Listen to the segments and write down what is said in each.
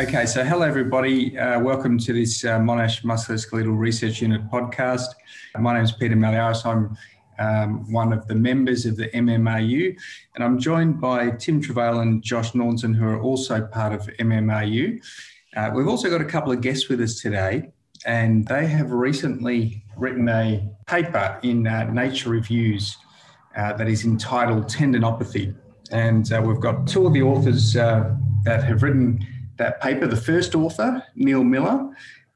okay, so hello everybody. Uh, welcome to this uh, Monash Musculoskeletal Research Unit podcast. My name is Peter Malliaras. I'm um, one of the members of the MMRU, and I'm joined by Tim Travail and Josh Naunton, who are also part of MMRU. Uh, we've also got a couple of guests with us today, and they have recently written a paper in uh, Nature Reviews uh, that is entitled Tendinopathy. And uh, we've got two of the authors that have written that paper. The first author, Neal Millar,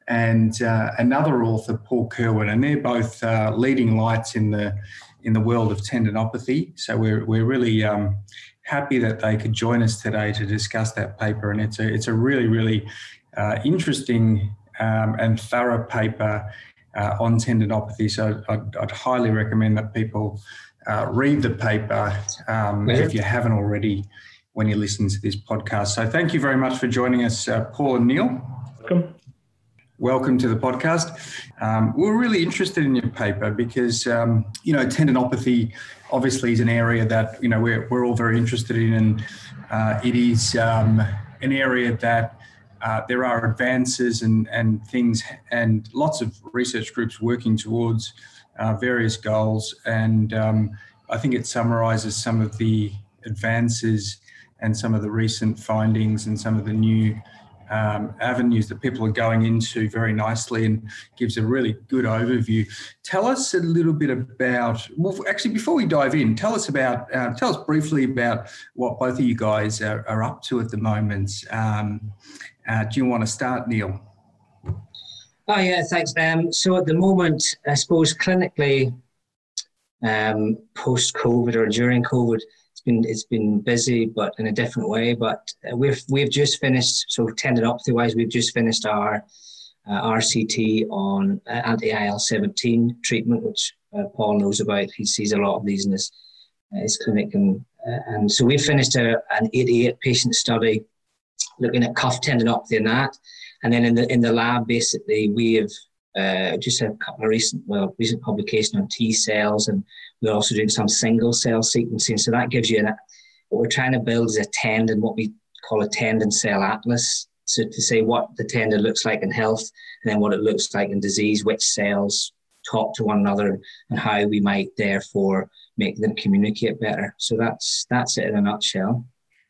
and uh, another author, Paul Kirwan, and they're both uh, leading lights in the in the world of tendinopathy. So we're we're really um, happy that they could join us today to discuss that paper, and it's a it's a really really uh, interesting um, and thorough paper uh, on tendinopathy. So I'd, I'd, highly recommend that people uh, read the paper um, if you haven't already when you listen to this podcast. So thank you very much for joining us, uh, Paul and Neal. Welcome. Welcome to the podcast. Um, we're really interested in your paper because, um, you know, tendinopathy obviously is an area that, you know, we're, we're all very interested in. And uh, it is um, an area that uh, there are advances and, and things and lots of research groups working towards uh, various goals. And um, I think it summarizes some of the advances and some of the recent findings and some of the new um, avenues that people are going into very nicely and gives a really good overview. Tell us a little bit about, well, actually, before we dive in, tell us about, uh, tell us briefly about what both of you guys are, are up to at the moment. Um, uh, do you want to start, Neal? Oh, yeah, thanks. So at the moment, I suppose clinically, um, post COVID or during COVID, been it's been busy, but in a different way. But uh, we've we've just finished. So tendinopathy wise, we've just finished our uh, RCT on uh, anti IL seventeen treatment, which uh, Paul knows about. He sees a lot of these in his uh, his clinic, and uh, and so we finished a, an eighty eight patient study looking at cuff tendinopathy and that. And then in the in the lab, basically, we have just a couple of recent well recent publication on T cells, and we're also doing some single cell sequencing. So that gives you that. what we're trying to build is a tendon, what we call a tendon cell atlas. So to say what the tendon looks like in health, and then what it looks like in disease, which cells talk to one another, and how we might therefore make them communicate better. So that's that's it in a nutshell.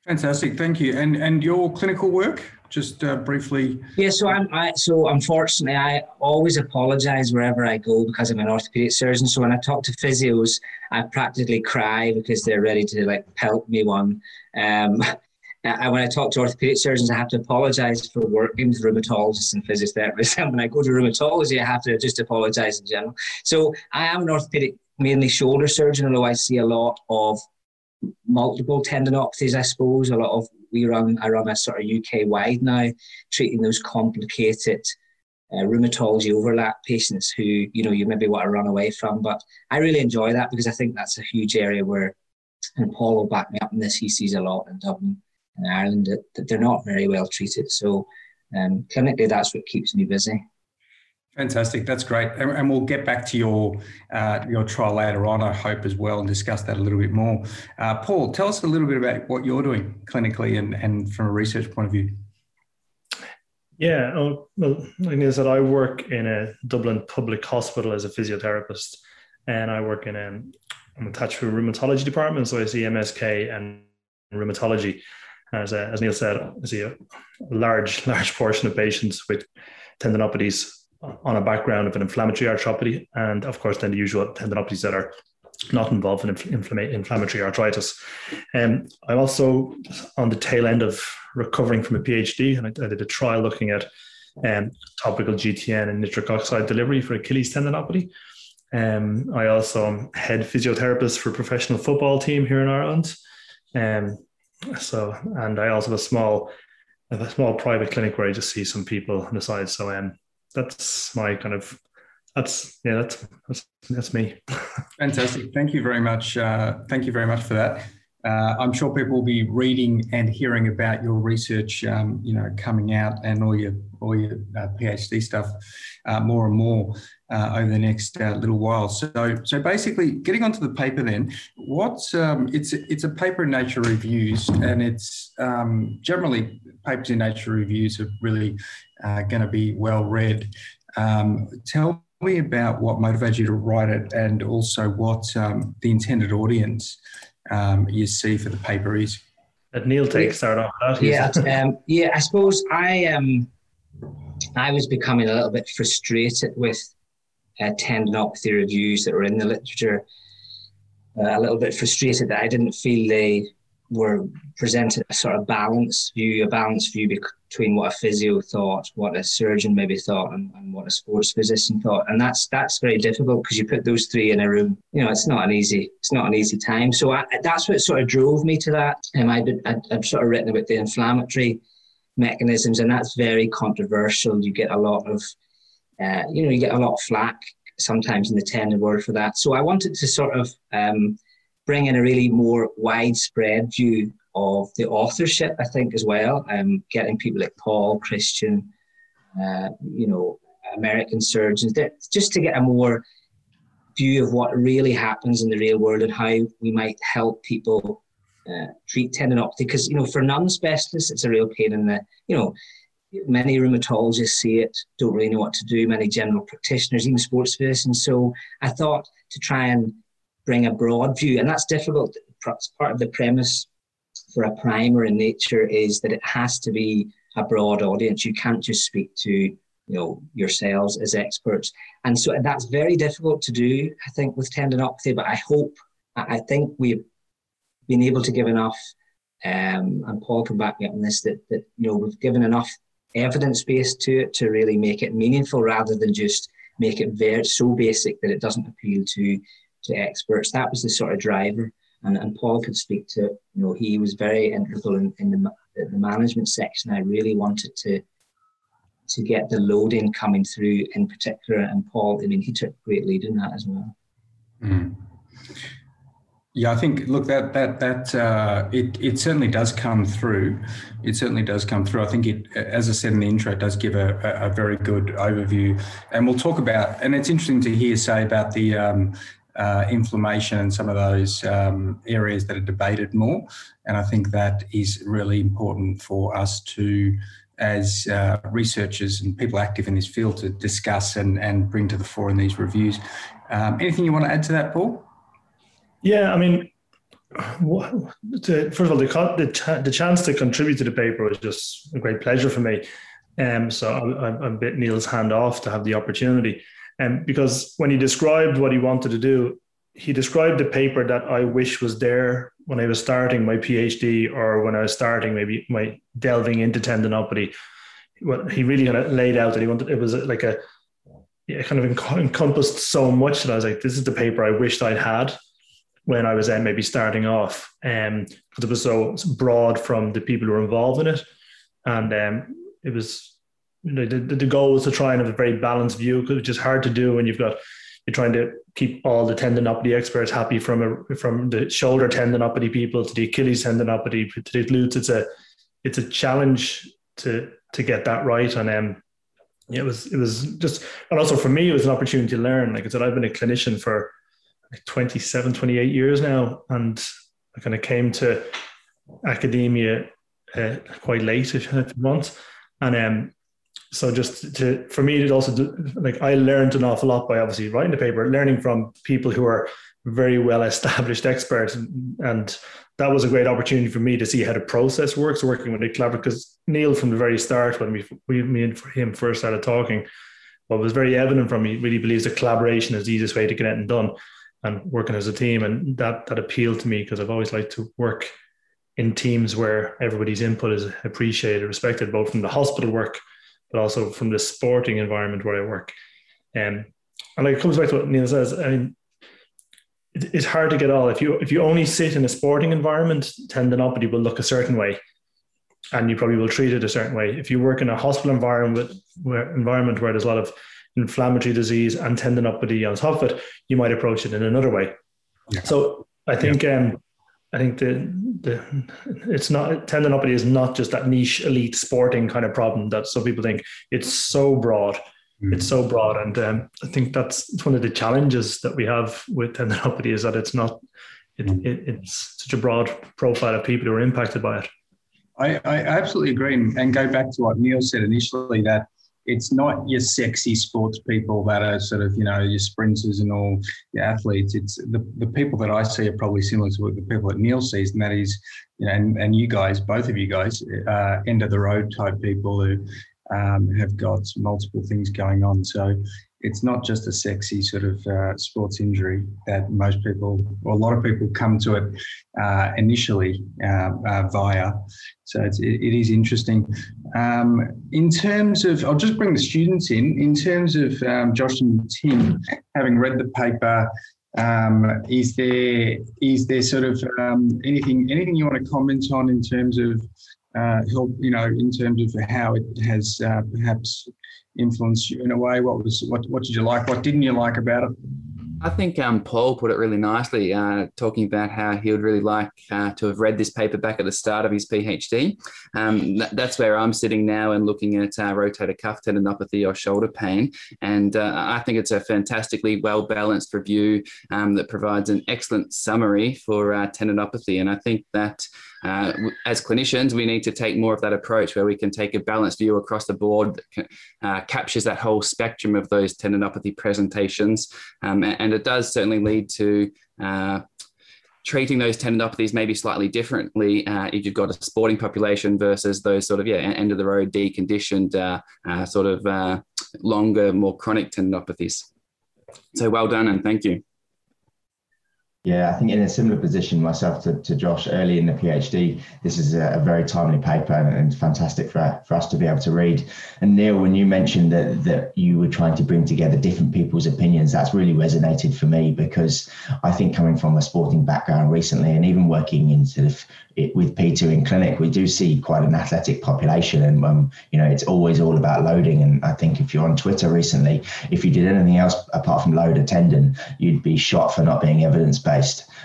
Fantastic, thank you. And and your clinical work, just uh, briefly. Yeah, so I'm I, so unfortunately I always apologise wherever I go because I'm an orthopedic surgeon. So when I talk to physios, I practically cry because they're ready to like pelt me one. Um, when I talk to orthopedic surgeons, I have to apologise for working with rheumatologists and physiotherapists. And when I go to rheumatology, I have to just apologise in general. So I am an orthopedic, mainly shoulder surgeon, although I see a lot of multiple tendinopathies, I suppose. A lot of we run, I run a sort of UK wide now, treating those complicated uh, rheumatology overlap patients who you know you maybe want to run away from. But I really enjoy that because I think that's a huge area where, and Paul will back me up in this. He sees a lot in Dublin and Ireland that, that they're not very well treated. So um, clinically, that's what keeps me busy. Fantastic, that's great, and, and we'll get back to your uh, your trial later on, I hope as well, and discuss that a little bit more. Uh, Paul, tell us a little bit about what you're doing clinically and, and from a research point of view. Yeah, well, like I said, I work in a Dublin public hospital as a physiotherapist, and I work in a I'm attached to a rheumatology department, so I see MSK and rheumatology. As, uh, as Neal said, I see a large large portion of patients with tendinopathies on a background of an inflammatory arthropathy, and of course, then the usual tendinopathies that are not involved in infl- inflammatory arthritis. Um, I'm also on the tail end of recovering from a PhD, and I, I did a trial looking at um, topical GTN and nitric oxide delivery for Achilles tendinopathy. Um, I also am head physiotherapist for a professional football team here in Ireland. Um, so, and I also have a small, a small private clinic where I just see some people on the side. So, um, that's my kind of that's yeah that's that's, that's me. Fantastic. Thank you very much uh, thank you very much for that. Uh, I'm sure people will be reading and hearing about your research, um, you know, coming out and all your all your uh, PhD stuff uh, more and more uh, over the next uh, little while. So, so basically, getting onto the paper, then, what's um, it's it's a paper in Nature Reviews, and it's um, generally papers in Nature Reviews are really uh, going to be well read. Um, tell me about what motivated you to write it, and also what um, the intended audience um, you see for the paper is. That Neal takes start off. That, yeah, um, yeah. I suppose I um, I was becoming a little bit frustrated with uh, tendinopathy reviews that were in the literature. Uh, a little bit frustrated that I didn't feel they were presented a sort of balanced view, a balanced view between what a physio thought, what a surgeon maybe thought, and, and what a sports physician thought. And that's that's very difficult because you put those three in a room. You know, it's not an easy it's not an easy time. So I, that's what sort of drove me to that. And I'd, I'd sort of written about the inflammatory mechanisms, and that's very controversial. You get a lot of, uh, you know, you get a lot of flack sometimes in the tendon world for that. So I wanted to sort of um, bring in a really more widespread view of the authorship, I think, as well. Um, getting people like Paul, Kristian, uh, you know, American surgeons, just to get a more view of what really happens in the real world and how we might help people uh, treat tendinopathy. Because, you know, for non specialists, it's a real pain in the, you know, many rheumatologists see it, don't really know what to do, many general practitioners, even sports physicians. So I thought to try and bring a broad view, and that's difficult. Part of the premise for a primer in nature is that it has to be a broad audience. You can't just speak to you know yourselves as experts, and so that's very difficult to do. I think with tendinopathy, but I hope I think we've been able to give enough. Um, and Paul can back me up on this that, that you know we've given enough evidence base to it to really make it meaningful rather than just make it very so basic that it doesn't appeal to to experts. That was the sort of driver. And, and Paul could speak to, you know, he was very integral in, in the, the management section. I really wanted to to get the loading coming through in particular. And Paul, I mean, he took great lead in that as well. Mm. Yeah, I think look that that that uh, it it certainly does come through. It certainly does come through. I think it, as I said in the intro, it does give a, a, very good overview, and we'll talk about. And it's interesting to hear say about the um, uh, inflammation and some of those um, areas that are debated more. And I think that is really important for us to, as uh, researchers and people active in this field, to discuss and and bring to the fore in these reviews. Um, anything you want to add to that, Paul? Yeah, I mean, to, first of all, the, the, the chance to contribute to the paper was just a great pleasure for me. Um, so I'm, I'm a bit Neal's hand off to have the opportunity. And because when he described what he wanted to do, he described the paper that I wish was there when I was starting my PhD or when I was starting maybe my delving into tendinopathy. What he really kind of laid out that he wanted it was like a it kind of encompassed so much that I was like, this is the paper I wished I'd had when I was then maybe starting off, um, because it was so broad from the people who were involved in it, and um, it was the, the goal was to try and have a very balanced view, which is hard to do when you've got you're trying to keep all the tendinopathy experts happy from a, from the shoulder tendinopathy people to the Achilles tendinopathy to the glutes. It's a it's a challenge to to get that right, and um, it was it was just and also for me it was an opportunity to learn. Like I said, I've been a clinician for like 27, 28 years now. And I kind of came to academia uh, quite late, if you want. And um, so just to, for me, it also, do, like I learned an awful lot by obviously writing the paper, learning from people who are very well established experts. And, and that was a great opportunity for me to see how the process works, working with a collaborator. Because Neil, from the very start, when we, we, me and him first started talking, what was very evident from me really believes that collaboration is the easiest way to get it done and working as a team. And that that appealed to me because I've always liked to work in teams where everybody's input is appreciated, respected, both from the hospital work, but also from the sporting environment where I work. Um, and like it comes back to what Neal says. I mean, it, it's hard to get all. If you if you only sit in a sporting environment, tendinopathy will look a certain way, and you probably will treat it a certain way. If you work in a hospital environment where environment where there's a lot of inflammatory disease and tendinopathy on top of it, you might approach it in another way. Yeah. So I think um, I think the the it's not tendinopathy is not just that niche elite sporting kind of problem that some people think. It's so broad. Mm. It's so broad, and um, I think that's one of the challenges that we have with tendinopathy is that it's not. It, mm. it, it's such a broad profile of people who are impacted by it. I, I absolutely agree, and go back to what Neal said initially that it's not your sexy sports people that are sort of you know your sprinters and all your athletes. It's the, the people that I see are probably similar to what the people that Neal sees, and that is you know and, and you guys, both of you guys, uh, end of the road type people who um, have got multiple things going on. So it's not just a sexy sort of uh, sports injury that most people, or a lot of people, come to it uh, initially uh, uh via. So it, it is interesting. Um, in terms of, I'll just bring the students in. In terms of um, Josh and Tim, having read the paper, um, is there is there sort of um, anything anything you want to comment on in terms of uh, help, you know, in terms of how it has uh, perhaps influenced you in a way? What was what what did you like? What didn't you like about it? I think um, Paul put it really nicely, uh, talking about how he would really like uh, to have read this paper back at the start of his PhD. Um, th- that's where I'm sitting now and looking at uh, rotator cuff tendinopathy or shoulder pain. And uh, I think it's a fantastically well balanced review um, that provides an excellent summary for uh, tendinopathy. And I think that uh, as clinicians, we need to take more of that approach where we can take a balanced view across the board that uh, captures that whole spectrum of those tendinopathy presentations. Um, and it does certainly lead to uh, treating those tendinopathies maybe slightly differently uh, if you've got a sporting population versus those sort of yeah end of the road deconditioned uh, uh, sort of longer more chronic tendinopathies so well done and thank you yeah, I think in a similar position myself to, to Josh early in the PhD, this is a, a very timely paper and, and, fantastic for, for us to be able to read. And Neal, when you mentioned that, that you were trying to bring together different people's opinions, that's really resonated for me because I think coming from a sporting background recently and even working into the, it, with Peter in clinic, we do see quite an athletic population, and um, you know it's always all about loading. And I think if you're on Twitter recently, if you did anything else apart from load a tendon, you'd be shot for not being evidence based.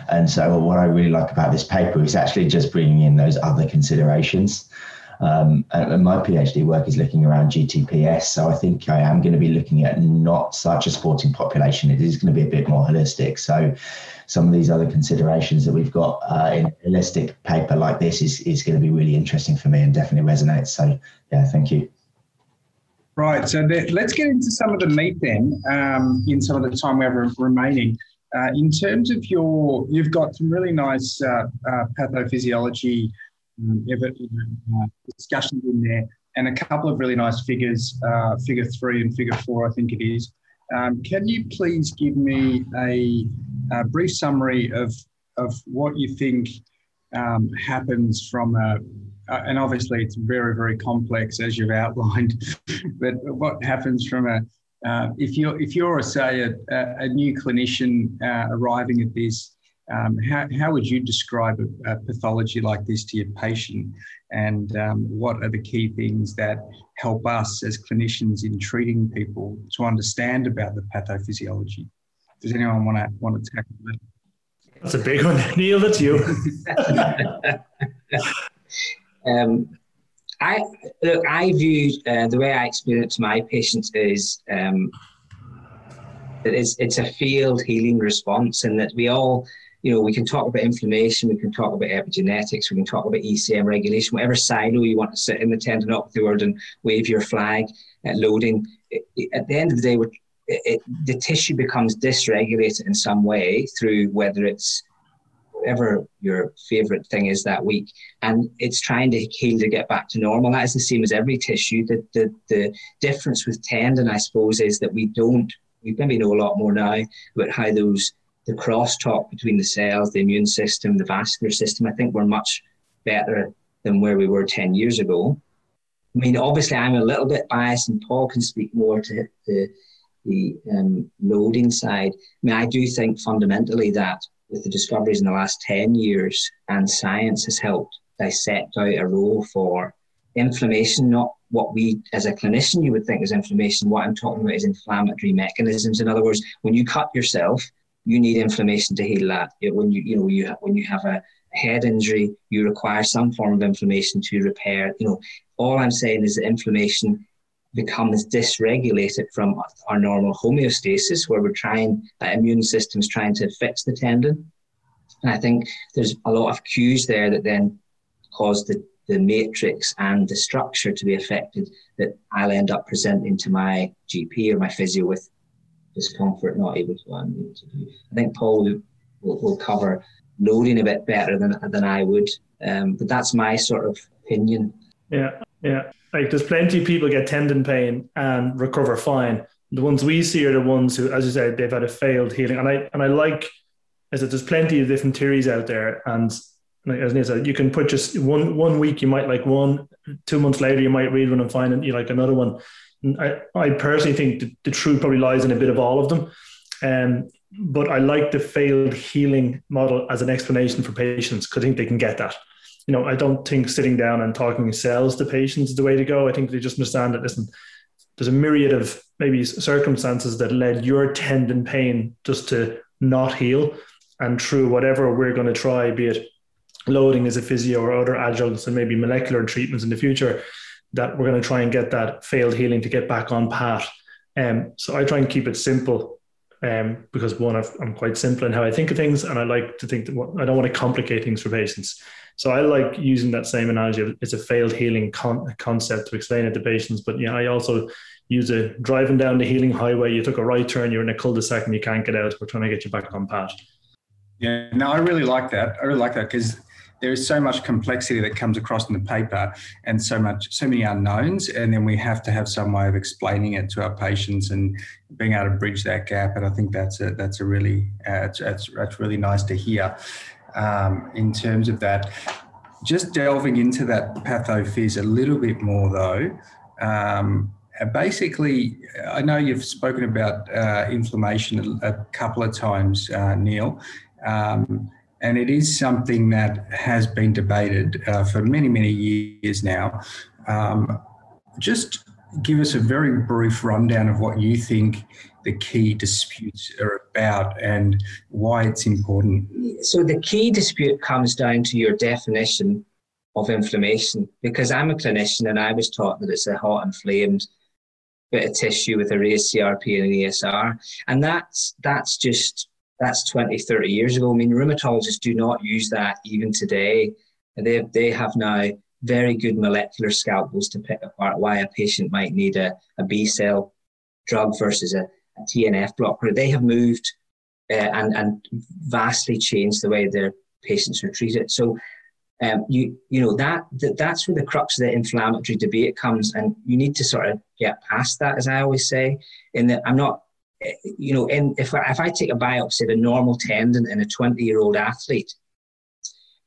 And so, what I really like about this paper is actually just bringing in those other considerations. Um, and my PhD work is looking around GTPS. So I think I am going to be looking at not such a sporting population. It is going to be a bit more holistic. So some of these other considerations that we've got uh, in a holistic paper like this is, is going to be really interesting for me and definitely resonates. So yeah, thank you. Right. So let's get into some of the meat then um, in some of the time we have remaining. Uh, in terms of your, you've got some really nice uh, uh, pathophysiology um, uh, discussions in there, and a couple of really nice figures, uh, figure three and figure four, I think it is. Um, can you please give me a, a, brief summary of, of what you think um, happens from a, and obviously it's very, very complex as you've outlined, but what happens from a, uh, if you're, if you're, say, a, a new clinician uh, arriving at this, um, how, how would you describe a, a, pathology like this to your patient? And um, what are the key things that help us as clinicians in treating people to understand about the pathophysiology? Does anyone want to want to tackle that? That's a big one, Neal. That's you. um, I look. I view uh, the way I to my patients is um, it's it's a field healing response, and that we all you know, we can talk about inflammation, we can talk about epigenetics, we can talk about ECM regulation, whatever silo you want to sit in the tendinopathy world and wave your flag at loading. It, it, at the end of the day, it, the tissue becomes dysregulated in some way through whether it's whatever your favorite thing is that week and it's trying to heal to get back to normal that is the same as every tissue the, the, the difference with tendon i suppose is that we don't we maybe know a lot more now about how those the crosstalk between the cells, the immune system, the vascular system, I think we're much better than where we were 10 years ago. I mean, obviously, I'm a little bit biased, and Paul can speak more to the, the um, loading side. I mean, I do think fundamentally that with the discoveries in the last 10 years, and science has helped dissect out a role for inflammation, not what we as a clinician you would think is inflammation. What I'm talking about is inflammatory mechanisms. In other words, when you cut yourself, you need inflammation to heal that. When you you know you have, when you have a head injury, you require some form of inflammation to repair. You know, all I'm saying is that inflammation becomes dysregulated from our normal homeostasis, where we're trying, that immune system's trying to fix the tendon. And I think there's a lot of cues there that then cause the, the matrix and the structure to be affected that I'll end up presenting to my GP or my physio with discomfort, not able to, do. I think Paul will, will, will, cover loading a bit better than, than I would, um, but that's my sort of opinion. Yeah, yeah. Like there's plenty of people get tendon pain and recover fine. The ones we see are the ones who, as you said, they've had a failed healing. And I and I like is that there's plenty of different theories out there. And like as Neal said, you can put just one one week you might like one, two months later you might read one and find you like another one. I, I personally think the, the truth probably lies in a bit of all of them. Um, but I like the failed healing model as an explanation for patients because I think they can get that you know, I don't think sitting down and talking cells to patients is the way to go. I think they just understand that, listen, there's a myriad of maybe circumstances that led your tendon pain just to not heal. And through whatever we're going to try, be it loading as a physio or other adjuncts and maybe molecular treatments in the future, that we're going to try and get that failed healing to get back on path. Um, so I try and keep it simple um, because one, i am quite simple in how I think of things, and I like to think that I don't want to complicate things for patients. So I like using that same analogy. It's a failed healing con- concept to explain it to patients. But yeah, I also use it driving down the healing highway. You took a right turn, you're in a cul-de-sac and you can't get out. We're trying to get you back on path. Yeah, no, I really like that. I really like that because there is so much complexity that comes across in the paper and so much so many unknowns and then we have to have some way of explaining it to our patients and being able to bridge that gap and i think that's a that's a really uh, it's, it's, it's really nice to hear um, in terms of that. Just delving into that pathophys a little bit more, though. Um, basically, I know you've spoken about uh, inflammation a, couple of times, uh, Neal, um, and it is something that has been debated uh, for many, many years now. Um, just give us a very brief rundown of what you think the key disputes are about and why it's important? So, the key dispute comes down to your definition of inflammation because I'm a clinician and I was taught that it's a hot, inflamed bit of tissue with a raised CRP and an ESR. And that's, that's just, that's 20, 30 years ago. I mean, rheumatologists do not use that even today. They, they have now very good molecular scalpels to pick apart why a patient might need a, a B cell drug versus a, a TNF blocker. They have moved uh, and, and vastly changed the way their patients are treated. So, um, you you know that, that that's where the crux of the inflammatory debate comes, and you need to sort of get past that, as I always say. In that I'm not, eh, you know, in if I, if I take a biopsy of a normal tendon in a 20 year old athlete,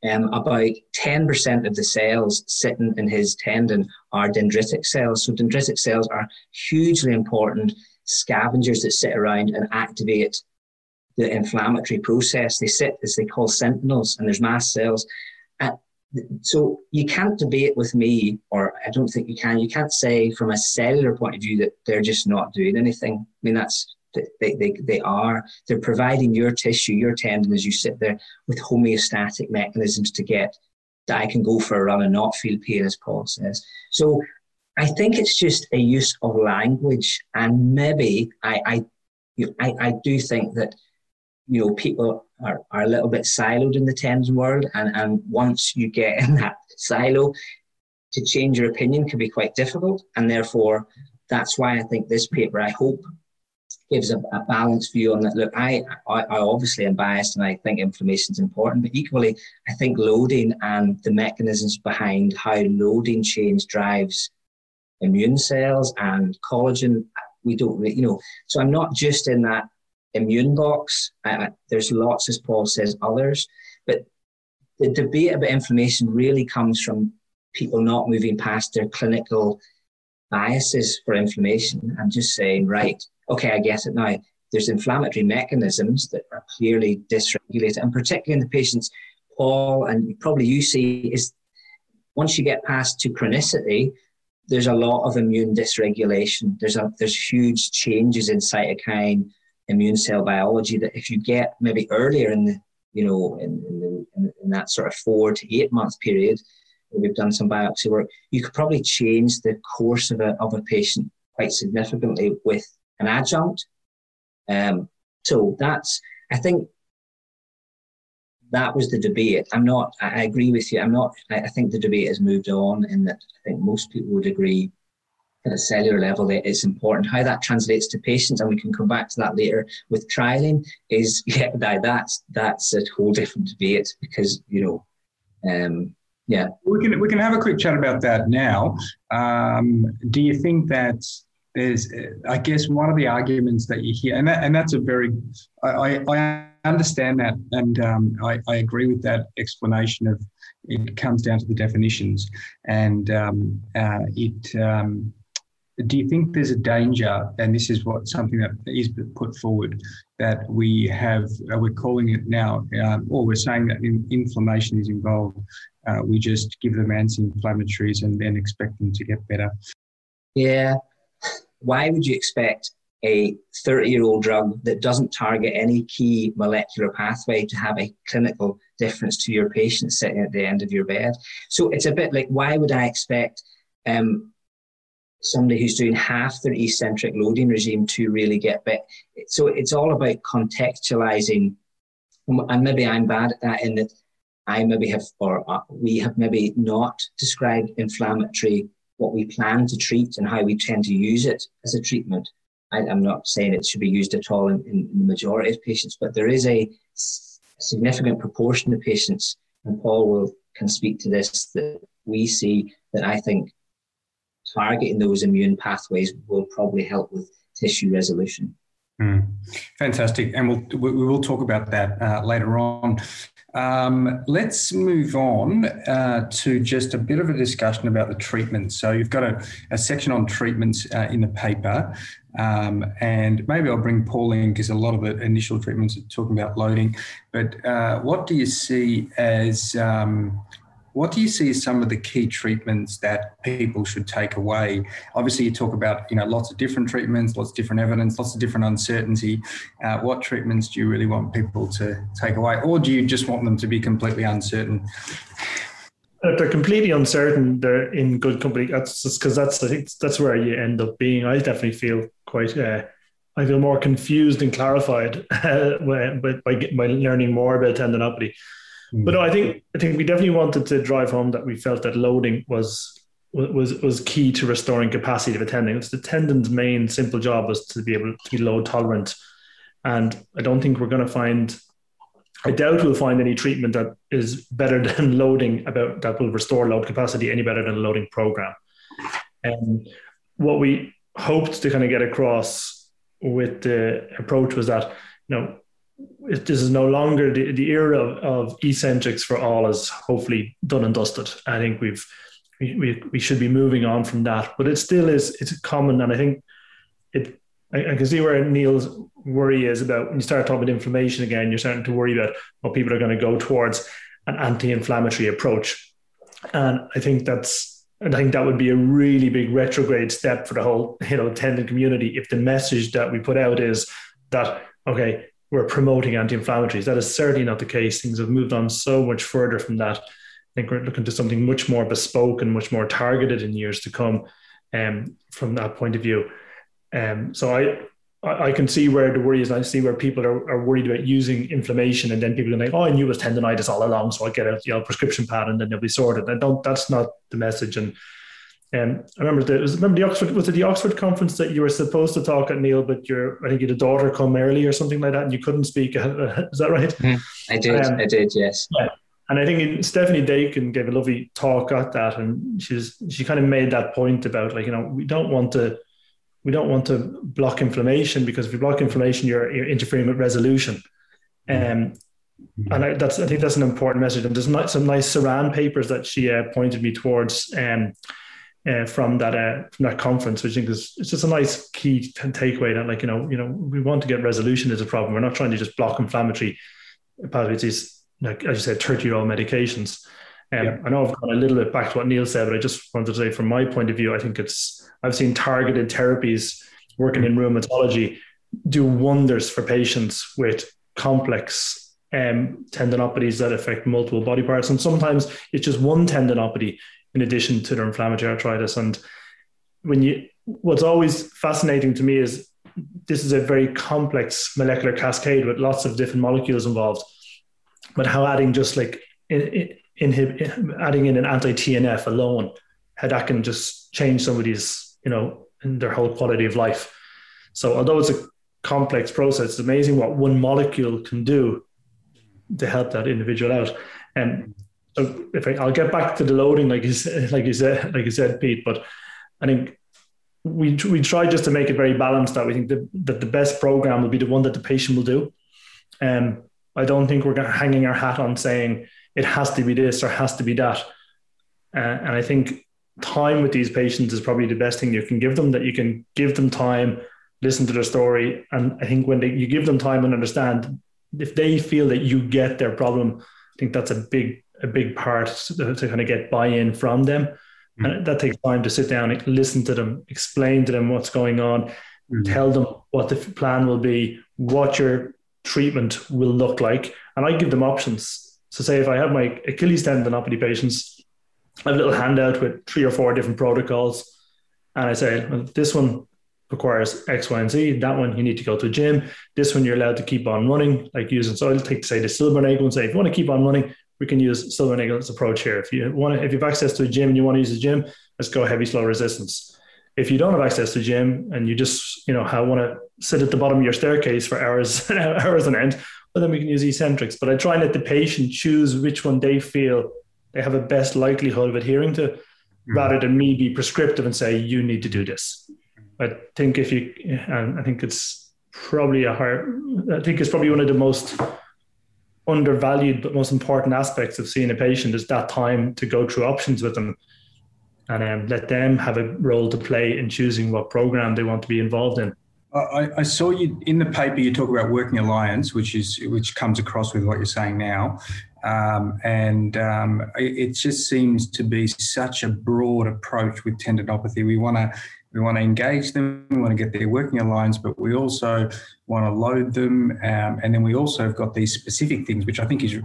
um, about 10% of the cells sitting in his tendon are dendritic cells. So dendritic cells are hugely important scavengers that sit around and activate the inflammatory process. They sit as they call sentinels, and there's mast cells. Uh, so you can't debate with me, or I don't think you can. You can't say from a cellular point of view that they're just not doing anything. I mean, that's they, they, they are. They're providing your tissue, your tendon, as you sit there with homeostatic mechanisms to get that I can go for a run and not feel pain, as Paul says. So I think it's just a use of language, and maybe I I, you I, I do think that you know people are, are a little bit siloed in the tendon world, and and once you get in that silo, to change your opinion can be quite difficult, and therefore that's why I think this paper I hope gives a, a balanced view on that. Look, I, I, I obviously am biased, and I think inflammation is important, but equally I think loading and the mechanisms behind how loading change drives immune cells and collagen. We don't, you know, so I'm not just in that immune box. I, there's lots, as Paul says, others. But the debate about inflammation really comes from people not moving past their clinical biases for inflammation and just saying, right, okay, I get it now. There's inflammatory mechanisms that are clearly dysregulated, and particularly in the patients, Paul, and probably you see, is once you get past to chronicity, there's a lot of immune dysregulation. There's a there's huge changes in cytokine immune cell biology that if you get maybe earlier in the you know in, in the, in in, that sort of four to eight month period, we've done some biopsy work, you could probably change the course of a, of a patient quite significantly with an adjunct. Um, so that's, I think that was the debate. I'm not, I agree with you. I'm not, I think the debate has moved on in that I think most people would agree at a cellular level that it's important. How that translates to patients, and we can come back to that later with trialing, is yeah, that, that's that's a whole different debate because you know, um, yeah. We can we can have a quick chat about that now. Um, do you think that there's, I guess, one of the arguments that you hear, and that, and that's a very, I, I understand that, and um, I, I agree with that explanation of it comes down to the definitions, and um, uh, it um, do you think there's a danger, and this is what something that is put forward, that we have, uh, we're calling it now, um, or we're saying that in, inflammation is involved. Uh, we just give them anti-inflammatories and then expect them to get better. Yeah. Why would you expect a 30 year old drug that doesn't target any key molecular pathway to have a clinical difference to your patient sitting at the end of your bed? So it's a bit like, why would I expect um, somebody who's doing half their eccentric loading regime to really get bit. So it's all about contextualizing. And maybe I'm bad at that in that I maybe have, or uh, we have maybe not described inflammatory, what we plan to treat and how we tend to use it as a treatment. I, am not saying it should be used at all in, in the majority of patients, but there is a significant proportion of patients, and Paul will can speak to this, that we see that I think targeting those immune pathways will probably help with tissue resolution. Mm, fantastic, and we'll we will talk about that uh, later on. Um, let's move on uh, to just a bit of a discussion about the treatments. So you've got a, a section on treatments uh, in the paper, um, and maybe I'll bring Paul in because a lot of the initial treatments are talking about loading. But uh, what do you see as um, what do you see as some of the key treatments that people should take away? Obviously, you talk about you know lots of different treatments, lots of different evidence, lots of different uncertainty. Uh, what treatments do you really want people to take away, or do you just want them to be completely uncertain? If they're completely uncertain, they're in good company. That's because that's I think that's where you end up being. I definitely feel quite. Uh, I feel more confused and clarified uh, by, by, by learning more about tendinopathy. Hmm. But no, I think I think we definitely wanted to drive home that we felt that loading was was was key to restoring capacity of attending. It's the tendon's main simple job was to be able to be load tolerant, and I don't think we're going to find. I doubt we'll find any treatment that is better than loading about that will restore load capacity any better than a loading program. And what we hoped to kind of get across with the approach was that you know this is no longer the, the era of, of eccentrics for all is hopefully done and dusted. I think we've we, we, we should be moving on from that, but it still is it's common, and I think it. I, I can see where Neal's worry is about when you start talking about inflammation again. You're starting to worry about what people are going to go towards an anti-inflammatory approach, and I think that's and I think that would be a really big retrograde step for the whole you know tendon community if the message that we put out is that okay we're promoting anti-inflammatories. That is certainly not the case. Things have moved on so much further from that. I think we're looking to something much more bespoke and much more targeted in years to come. Um, from that point of view, um, so I I can see where the worry is. I see where people are, are worried about using inflammation, and then people are like, "Oh, I knew it was tendonitis all along, so I get a you know, prescription pad, and then they'll be sorted." I don't. That's not the message. And um, I remember the was, remember the Oxford was it the Oxford conference that you were supposed to talk at Neal, but your I think you had a daughter come early or something like that, and you couldn't speak. Is that right? Mm, I did. Um, I did. Yes. Yeah. And I think Stephanie Dakin gave a lovely talk at that, and she's she kind of made that point about like you know we don't want to we don't want to block inflammation because if you block inflammation, you're, you're interfering with resolution. Um, and I, that's I think that's an important message. And there's some nice Serhan papers that she uh, pointed me towards. Um, uh, from that uh, from that conference, which I think is it's just a nice key takeaway that like you know you know we want to get resolution as a problem. We're not trying to just block inflammatory pathways. These like as you said, thirty year old medications. Um, yeah. I know I've gone a little bit back to what Neal said, but I just wanted to say from my point of view, I think it's I've seen targeted therapies working in rheumatology do wonders for patients with complex um, tendinopathies that affect multiple body parts, and sometimes it's just one tendinopathy in addition to their inflammatory arthritis. And when you, what's always fascinating to me is this is a very complex molecular cascade with lots of different molecules involved. But how adding just like in, in, adding in an anti TNF alone, how that can just change somebody's, you know, in their whole quality of life. So although it's a complex process, it's amazing what one molecule can do to help that individual out. And so if I, will get back to the loading, like you said, like you said, like you said, Pete, but I think we we try just to make it very balanced. That we think that, that the best program will be the one that the patient will do. Um, I don't think we're hanging our hat on saying it has to be this or has to be that. Uh, and I think time with these patients is probably the best thing you can give them. That you can give them time, listen to their story, and I think when they, you give them time and understand, if they feel that you get their problem, I think that's a big a big part to, to kind of get buy-in from them. Mm-hmm. And that takes time to sit down and listen to them, explain to them what's going on, mm-hmm. tell them what the plan will be, what your treatment will look like. And I give them options. So, say if I have my Achilles tendinopathy patients, I have a little handout with three or four different protocols. And I say, well, this one requires X, Y, and Z. That one you need to go to a gym. This one you're allowed to keep on running, like using. So I'll take say the Silbernagel and say, if you want to keep on running, we can use Silbernagel's approach here. If you want, to, if you have access to a gym and you want to use a gym, let's go heavy slow resistance. If you don't have access to a gym and you just you know want to sit at the bottom of your staircase for hours and hours on end, well then we can use eccentrics. But I try and let the patient choose which one they feel they have a best likelihood of adhering to, mm-hmm. rather than me be prescriptive and say you need to do this. I think if you, and I think it's probably a hard. I think it's probably one of the most undervalued but most important aspects of seeing a patient is that time to go through options with them and um, let them have a role to play in choosing what program they want to be involved in. I, I, saw you in the paper. You talk about working alliance, which is which comes across with what you're saying now, um, and um, it, it, just seems to be such a broad approach with tendinopathy. We want to we want to engage them, we want to get their working alliance, but we also want to load them. Um, and then we also have got these specific things, which I think is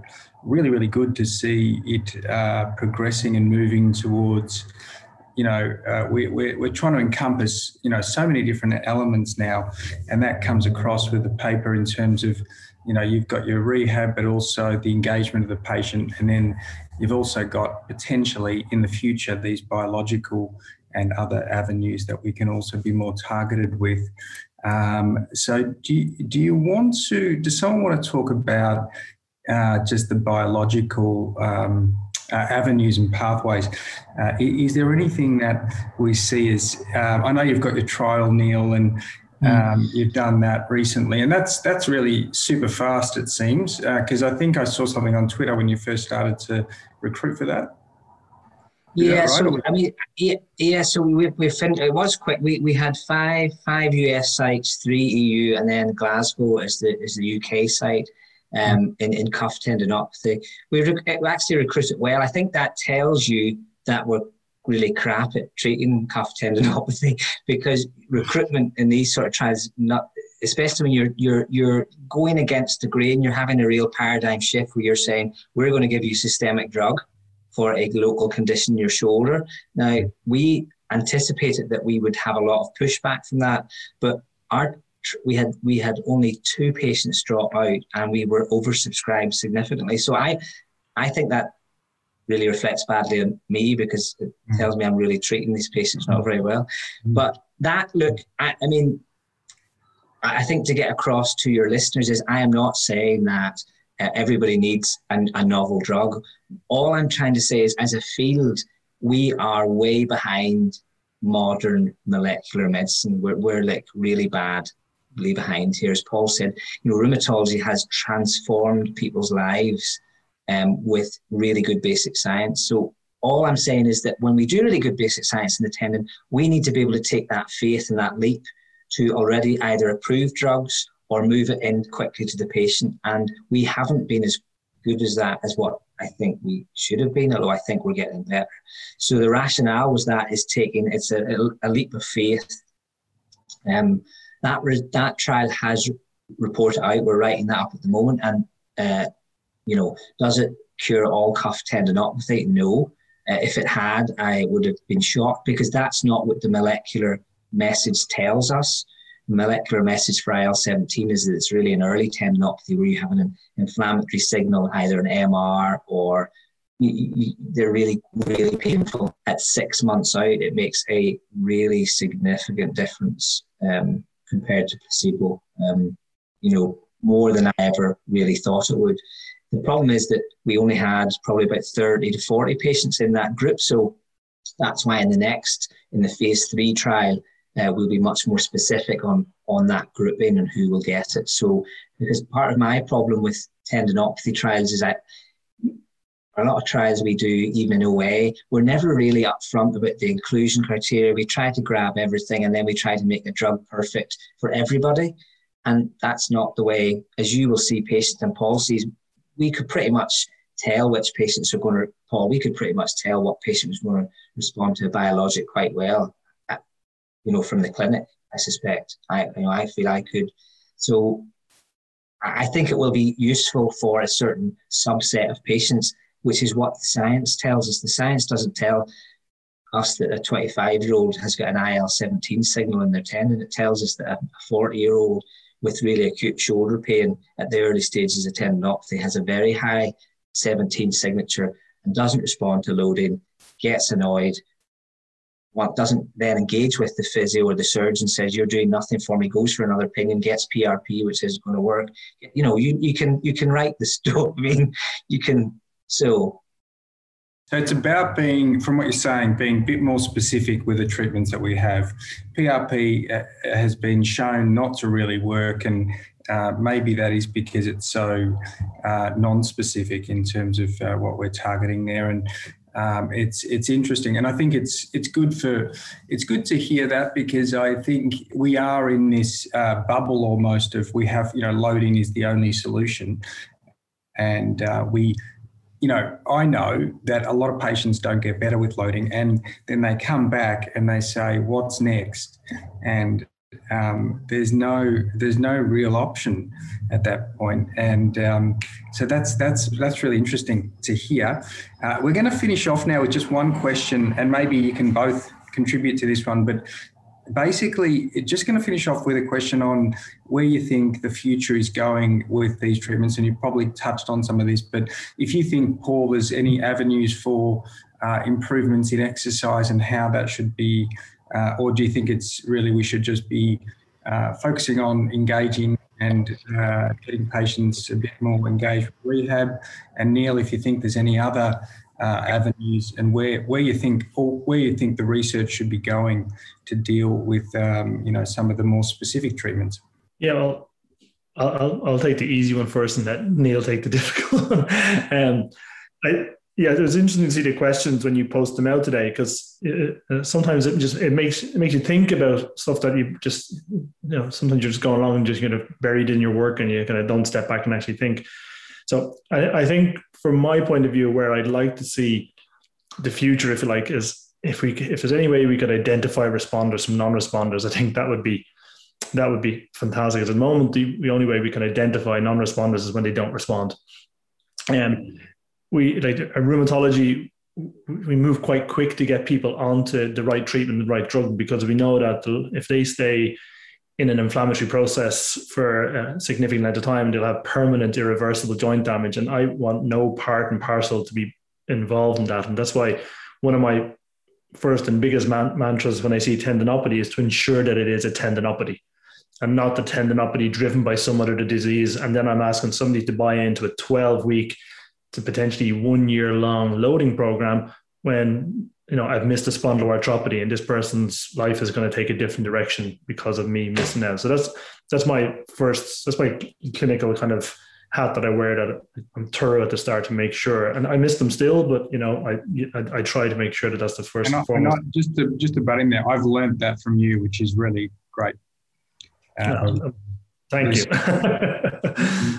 really, really good to see it uh, progressing and moving towards. You know, uh, we, we're, we're trying to encompass, you know, so many different elements now. And that comes across with the paper in terms of, you know, you've got your rehab, but also the engagement of the patient. And then you've also got potentially in the future these biological and other avenues that we can also be more targeted with. Um, so, do you, do you want to? Does someone want to talk about uh, just the biological um, uh, avenues and pathways? Uh, is there anything that we see as? Um, I know you've got your trial, Neal, and. Um, you've done that recently, and that's that's really super fast. It seems because uh, I think I saw something on Twitter when you first started to recruit for that yeah, right? so I mean, yeah, yeah. So we we fin- it was quick. We we had five five US sites, three EU, and then Glasgow is the is the UK site. Um, in in cuff tendinopathy, we, rec- we actually recruited well. I think that tells you that we're really crap at treating cuff tendinopathy because recruitment in these sort of trials not especially when you're you're you're going against the grain you're having a real paradigm shift where you're saying we're going to give you systemic drug for a local condition in your shoulder. Now, we anticipated that we would have a lot of pushback from that, but our we had we had only two patients drop out and we were oversubscribed significantly. So I I think that really reflects badly on me because it mm. tells me I'm really treating these patients not very well. Mm. But that look, I, I mean, I think to get across to your listeners is I am not saying that uh, everybody needs a, a novel drug. All I'm trying to say is, as a field, we are way behind modern molecular medicine. We're, we're like really badly behind here. As Paul said, you know, rheumatology has transformed people's lives um, with really good basic science. So all I'm saying is that when we do really good basic science in the tendon, we need to be able to take that faith and that leap to already either approve drugs or move it in quickly to the patient. And we haven't been as good as that as what I think we should have been, although I think we're getting better. So the rationale was that is taking it's a, a leap of faith. Um, that re- that trial has reported out. We're writing that up at the moment, and uh, You know, does it cure all cuff tendinopathy? No. Uh, if it had, I would have been shocked because that's not what the molecular message tells us. The molecular message for IL 17 is that it's really an early tendinopathy where you have an inflammatory signal, either an MR or you, you, they're really, really painful. At six months out, it makes a really significant difference um, compared to placebo. Um, you know, more than I ever really thought it would. The problem is that we only had probably about 30 to 40 patients in that group. So that's why in the next, in the phase three trial, uh, we'll be much more specific on, on that grouping and who will get it. So, because part of my problem with tendinopathy trials is that a lot of trials we do, even in OA, we're never really upfront about the inclusion criteria. We try to grab everything and then we try to make the drug perfect for everybody. And that's not the way, as you will see patients and policies, we could pretty much tell which patients are going to, Paul, we could pretty much tell what patient was going to respond to a biologic quite well, at, you know, from the clinic, I suspect. I, you know, I feel I could. So I think it will be useful for a certain subset of patients, which is what the science tells us. The science doesn't tell us that a 25 year old has got an IL 17 signal in their tendon. It tells us that a 40 year old with really acute shoulder pain at the early stages of tendinopathy has a very high 17 signature and doesn't respond to loading, gets annoyed, doesn't then engage with the physio or the surgeon says you're doing nothing for me, goes for another opinion, gets PRP, which is going to work. You know, you, you can you can write the stuff. I mean, you can so so it's about being, from what you're saying, being a bit more specific with the treatments that we have. PRP uh, has been shown not to really work, and uh, maybe that is because it's so uh, non-specific in terms of uh, what we're targeting there. And um, it's it's interesting, and I think it's it's good for it's good to hear that because I think we are in this uh, bubble almost of we have you know loading is the only solution, and uh, we you know, I know that a lot of patients don't get better with loading, and then they come back and they say, "What's next?" And um, there's no there's no real option at that point, and um, so that's that's that's really interesting to hear. Uh, we're going to finish off now with just one question, and maybe you can both contribute to this one. But basically, just going to finish off with a question on where you think the future is going with these treatments. And you probably touched on some of this, but if you think, Paul, there's any avenues for uh, improvements in exercise and how that should be, uh, or do you think it's really we should just be uh, focusing on engaging and uh, getting patients a bit more engaged with rehab? And Neal, if you think there's any other uh, avenues and where where you think or where you think the research should be going to deal with um, you know some of the more specific treatments. Yeah, well, I'll, I'll take the easy one first, and let Neal take the difficult one. um, I, yeah, it was interesting to see the questions when you post them out today because uh, sometimes it just it makes it makes you think about stuff that you just you know sometimes you're just going along and just kind of buried in your work and you kind of don't step back and actually think. So I, I think from my point of view, where I'd like to see the future, if you like, is if we if there's any way we could identify responders from non-responders, I think that would be that would be fantastic. At the moment, the, the only way we can identify non-responders is when they don't respond. And we like rheumatology, we move quite quick to get people onto the right treatment, the right drug, because we know that if they stay in an inflammatory process for a significant length of time, they'll have permanent irreversible joint damage. And I want no part and parcel to be involved in that. And that's why one of my first and biggest man- mantras when I see tendinopathy is to ensure that it is a tendinopathy and not the tendinopathy driven by some other disease. And then I'm asking somebody to buy into a 12 week to potentially one year long loading program when you know I've missed a spondyloarthropathy and this person's life is going to take a different direction because of me missing out. So that's that's my first that's my clinical kind of hat that I wear that I'm thorough at the start to make sure. And I miss them still, but you know, I I, I try to make sure that that's the first and, and, and just to just to butt in there, I've learned that from you, which is really great. Um, thank you.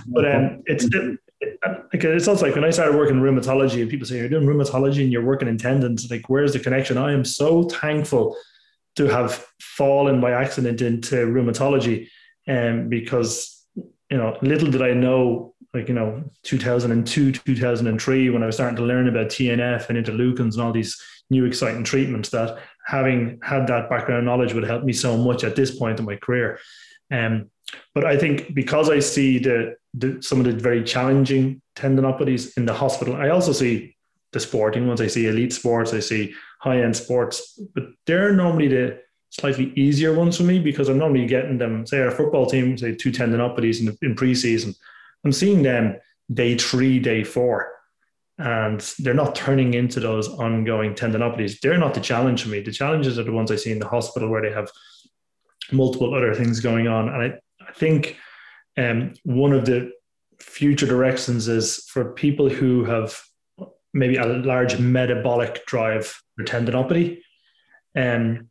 but um, it's it, it, it sounds like when I started working in rheumatology, and people say you're doing rheumatology and you're working in tendons, like where's the connection? I am so thankful to have fallen by accident into rheumatology, um, because you know, little did I know like you know 2002 2003 when i was starting to learn about tnf and interleukins and all these new exciting treatments that having had that background knowledge would help me so much at this point in my career um, but i think because i see the, the some of the very challenging tendinopathies in the hospital i also see the sporting ones i see elite sports i see high-end sports but they're normally the slightly easier ones for me because i'm normally getting them say our football team say two tendinopathies in, in preseason I'm seeing them day three, day four, and they're not turning into those ongoing tendinopathies. They're not the challenge for me. The challenges are the ones I see in the hospital where they have multiple other things going on. And I think um, one of the future directions is for people who have maybe a large metabolic drive for tendinopathy. Um,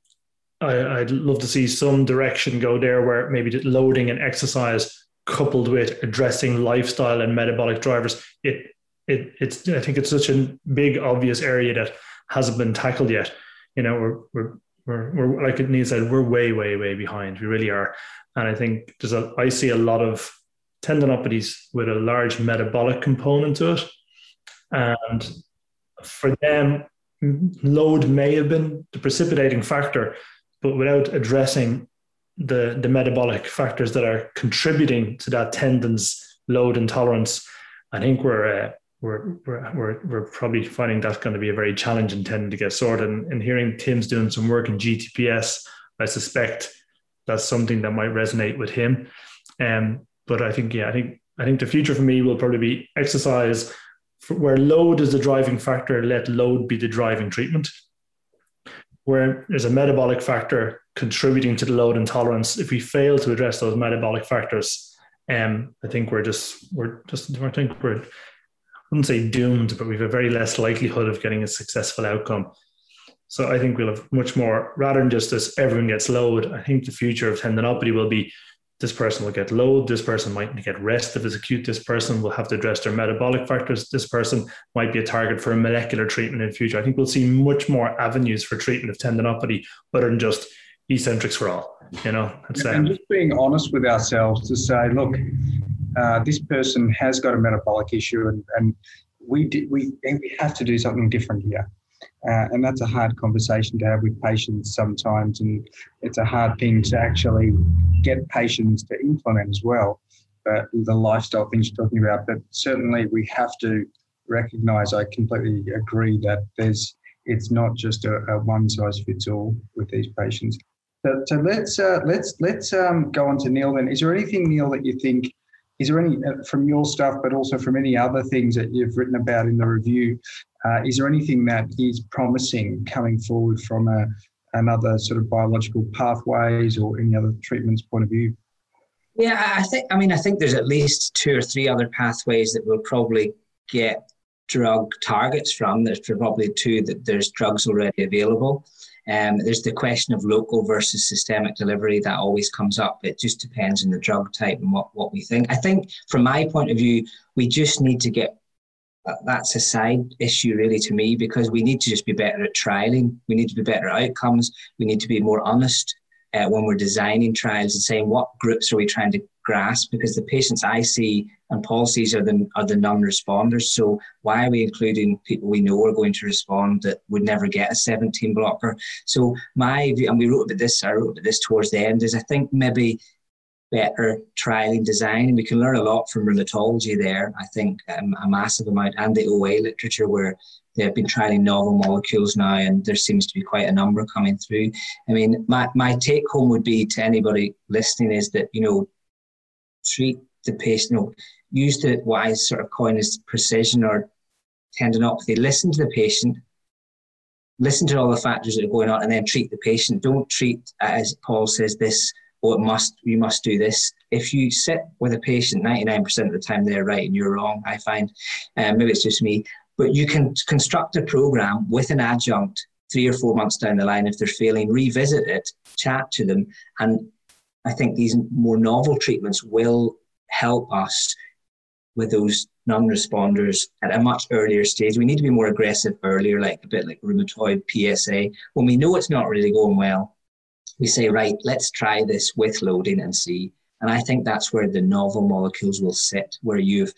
I, would love to see some direction go there where maybe loading and exercise coupled with addressing lifestyle and metabolic drivers, it it it's I think it's such a big obvious area that hasn't been tackled yet. You know, we're we're we're, we're like Neal said, we're way way way behind. We really are, and I think there's a I see a lot of tendinopathies with a large metabolic component to it, and for them, load may have been the precipitating factor, but without addressing the the metabolic factors that are contributing to that tendon's load intolerance, I think we're uh, we're, we're we're probably finding that's going to be a very challenging tendon to get sorted. And, and hearing Tim's doing some work in GTPS, I suspect that's something that might resonate with him. Um, but I think yeah, I think I think the future for me will probably be exercise where load is the driving factor. Let load be the driving treatment. Where there's a metabolic factor, contributing to the load intolerance. If we fail to address those metabolic factors, um, I think we're just we're just I think we're wouldn't say doomed, but we have a very less likelihood of getting a successful outcome. So I think we'll have much more rather than just this everyone gets load. I think the future of tendinopathy will be this person will get load, this person might get rest if it's acute, this person will have to address their metabolic factors, this person might be a target for a molecular treatment in the future. I think we'll see much more avenues for treatment of tendinopathy other than just eccentrics for all. You know, and um, just being honest with ourselves to say, look, uh, this person has got a metabolic issue, and, and we we we have to do something different here. Uh, and that's a hard conversation to have with patients sometimes, and it's a hard thing to actually get patients to implement as well. But the lifestyle things you're talking about, but certainly we have to recognise. I completely agree that there's it's not just a, a one size fits all with these patients. So, so let's uh, let's let's um, go on to Neal. Then, is there anything Neal that you think? Is there any uh, from your stuff, but also from any other things that you've written about in the review? Uh, is there anything that is promising coming forward from a another sort of biological pathways or any other treatments point of view? Yeah, I think. I mean, I think there's at least two or three other pathways that we'll probably get drug targets from. There's probably two that there's drugs already available. Um, there's the question of local versus systemic delivery that always comes up. It just depends on the drug type and what, what we think. I think, from my point of view, we just need to get that's a side issue really to me because we need to just be better at trialing. We need to be better at outcomes. We need to be more honest uh, when we're designing trials and saying what groups are we trying to grasp because the patients I see and policies are the, are the non-responders. So why are we including people we know are going to respond that would never get a 17 blocker? So my view, and we wrote about this, I wrote about this towards the end, is I think maybe better trialing design. And we can learn a lot from rheumatology there. I think um, a massive amount and the OA literature where they've been trialing novel molecules now and there seems to be quite a number coming through. I mean, my, my take home would be to anybody listening is that, you know, treat the patient, use the wise sort of coin as precision or tendinopathy. Listen to the patient, listen to all the factors that are going on, and then treat the patient. Don't treat, as Paul says, this. Oh, it must. You must do this. If you sit with a patient, ninety nine percent of the time they're right and you're wrong. I find, um, maybe it's just me, but you can construct a program with an adjunct three or four months down the line if they're failing. Revisit it, chat to them, and I think these more novel treatments will help us with those non-responders at a much earlier stage. We need to be more aggressive earlier, like a bit like rheumatoid PSA. When we know it's not really going well, we say, right, let's try this with loading and see. And I think that's where the novel molecules will sit, where you've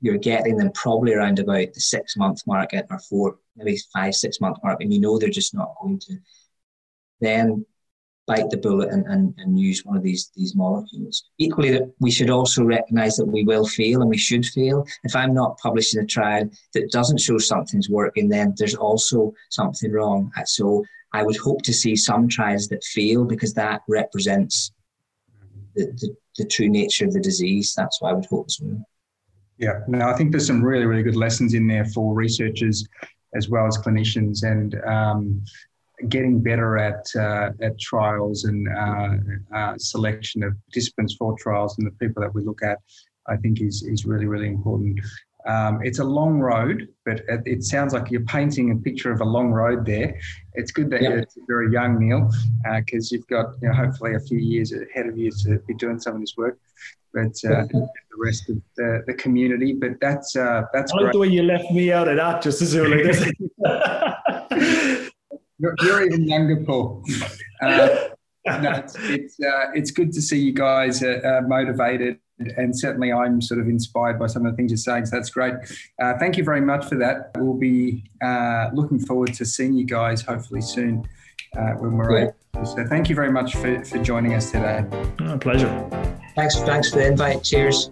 you're getting them probably around about the six month mark or four, maybe five, six month mark, and you know they're just not going to, then bite the bullet and, and, and use one of these these molecules. Equally, that we should also recognise that we will fail and we should fail. If I'm not publishing a trial that doesn't show something's working, then there's also something wrong. So I would hope to see some trials that fail because that represents the, the, the true nature of the disease. That's what I would hope as well. Yeah, no, I think there's some really, really good lessons in there for researchers as well as clinicians. And um, getting better at uh, at trials and uh, uh, selection of participants for trials and the people that we look at, I think is is really really important. Um, it's a long road, but it, it, sounds like you're painting a picture of a long road there. It's good that you're very young, Neal, because uh, you've got you know, hopefully a few years ahead of you to be doing some of this work. But uh, the rest of the, the community, but that's uh, that's. I like the way you left me out of that just as early. You're, you're even younger, Paul. Uh, no, it's it's, uh, it's, good to see you guys uh, motivated, and certainly I'm sort of inspired by some of the things you're saying. So that's great. Uh, thank you very much for that. We'll be uh, looking forward to seeing you guys hopefully soon uh, when we're yeah. able. So thank you very much for, for joining us today. Oh, pleasure. Thanks, thanks for the invite. Cheers.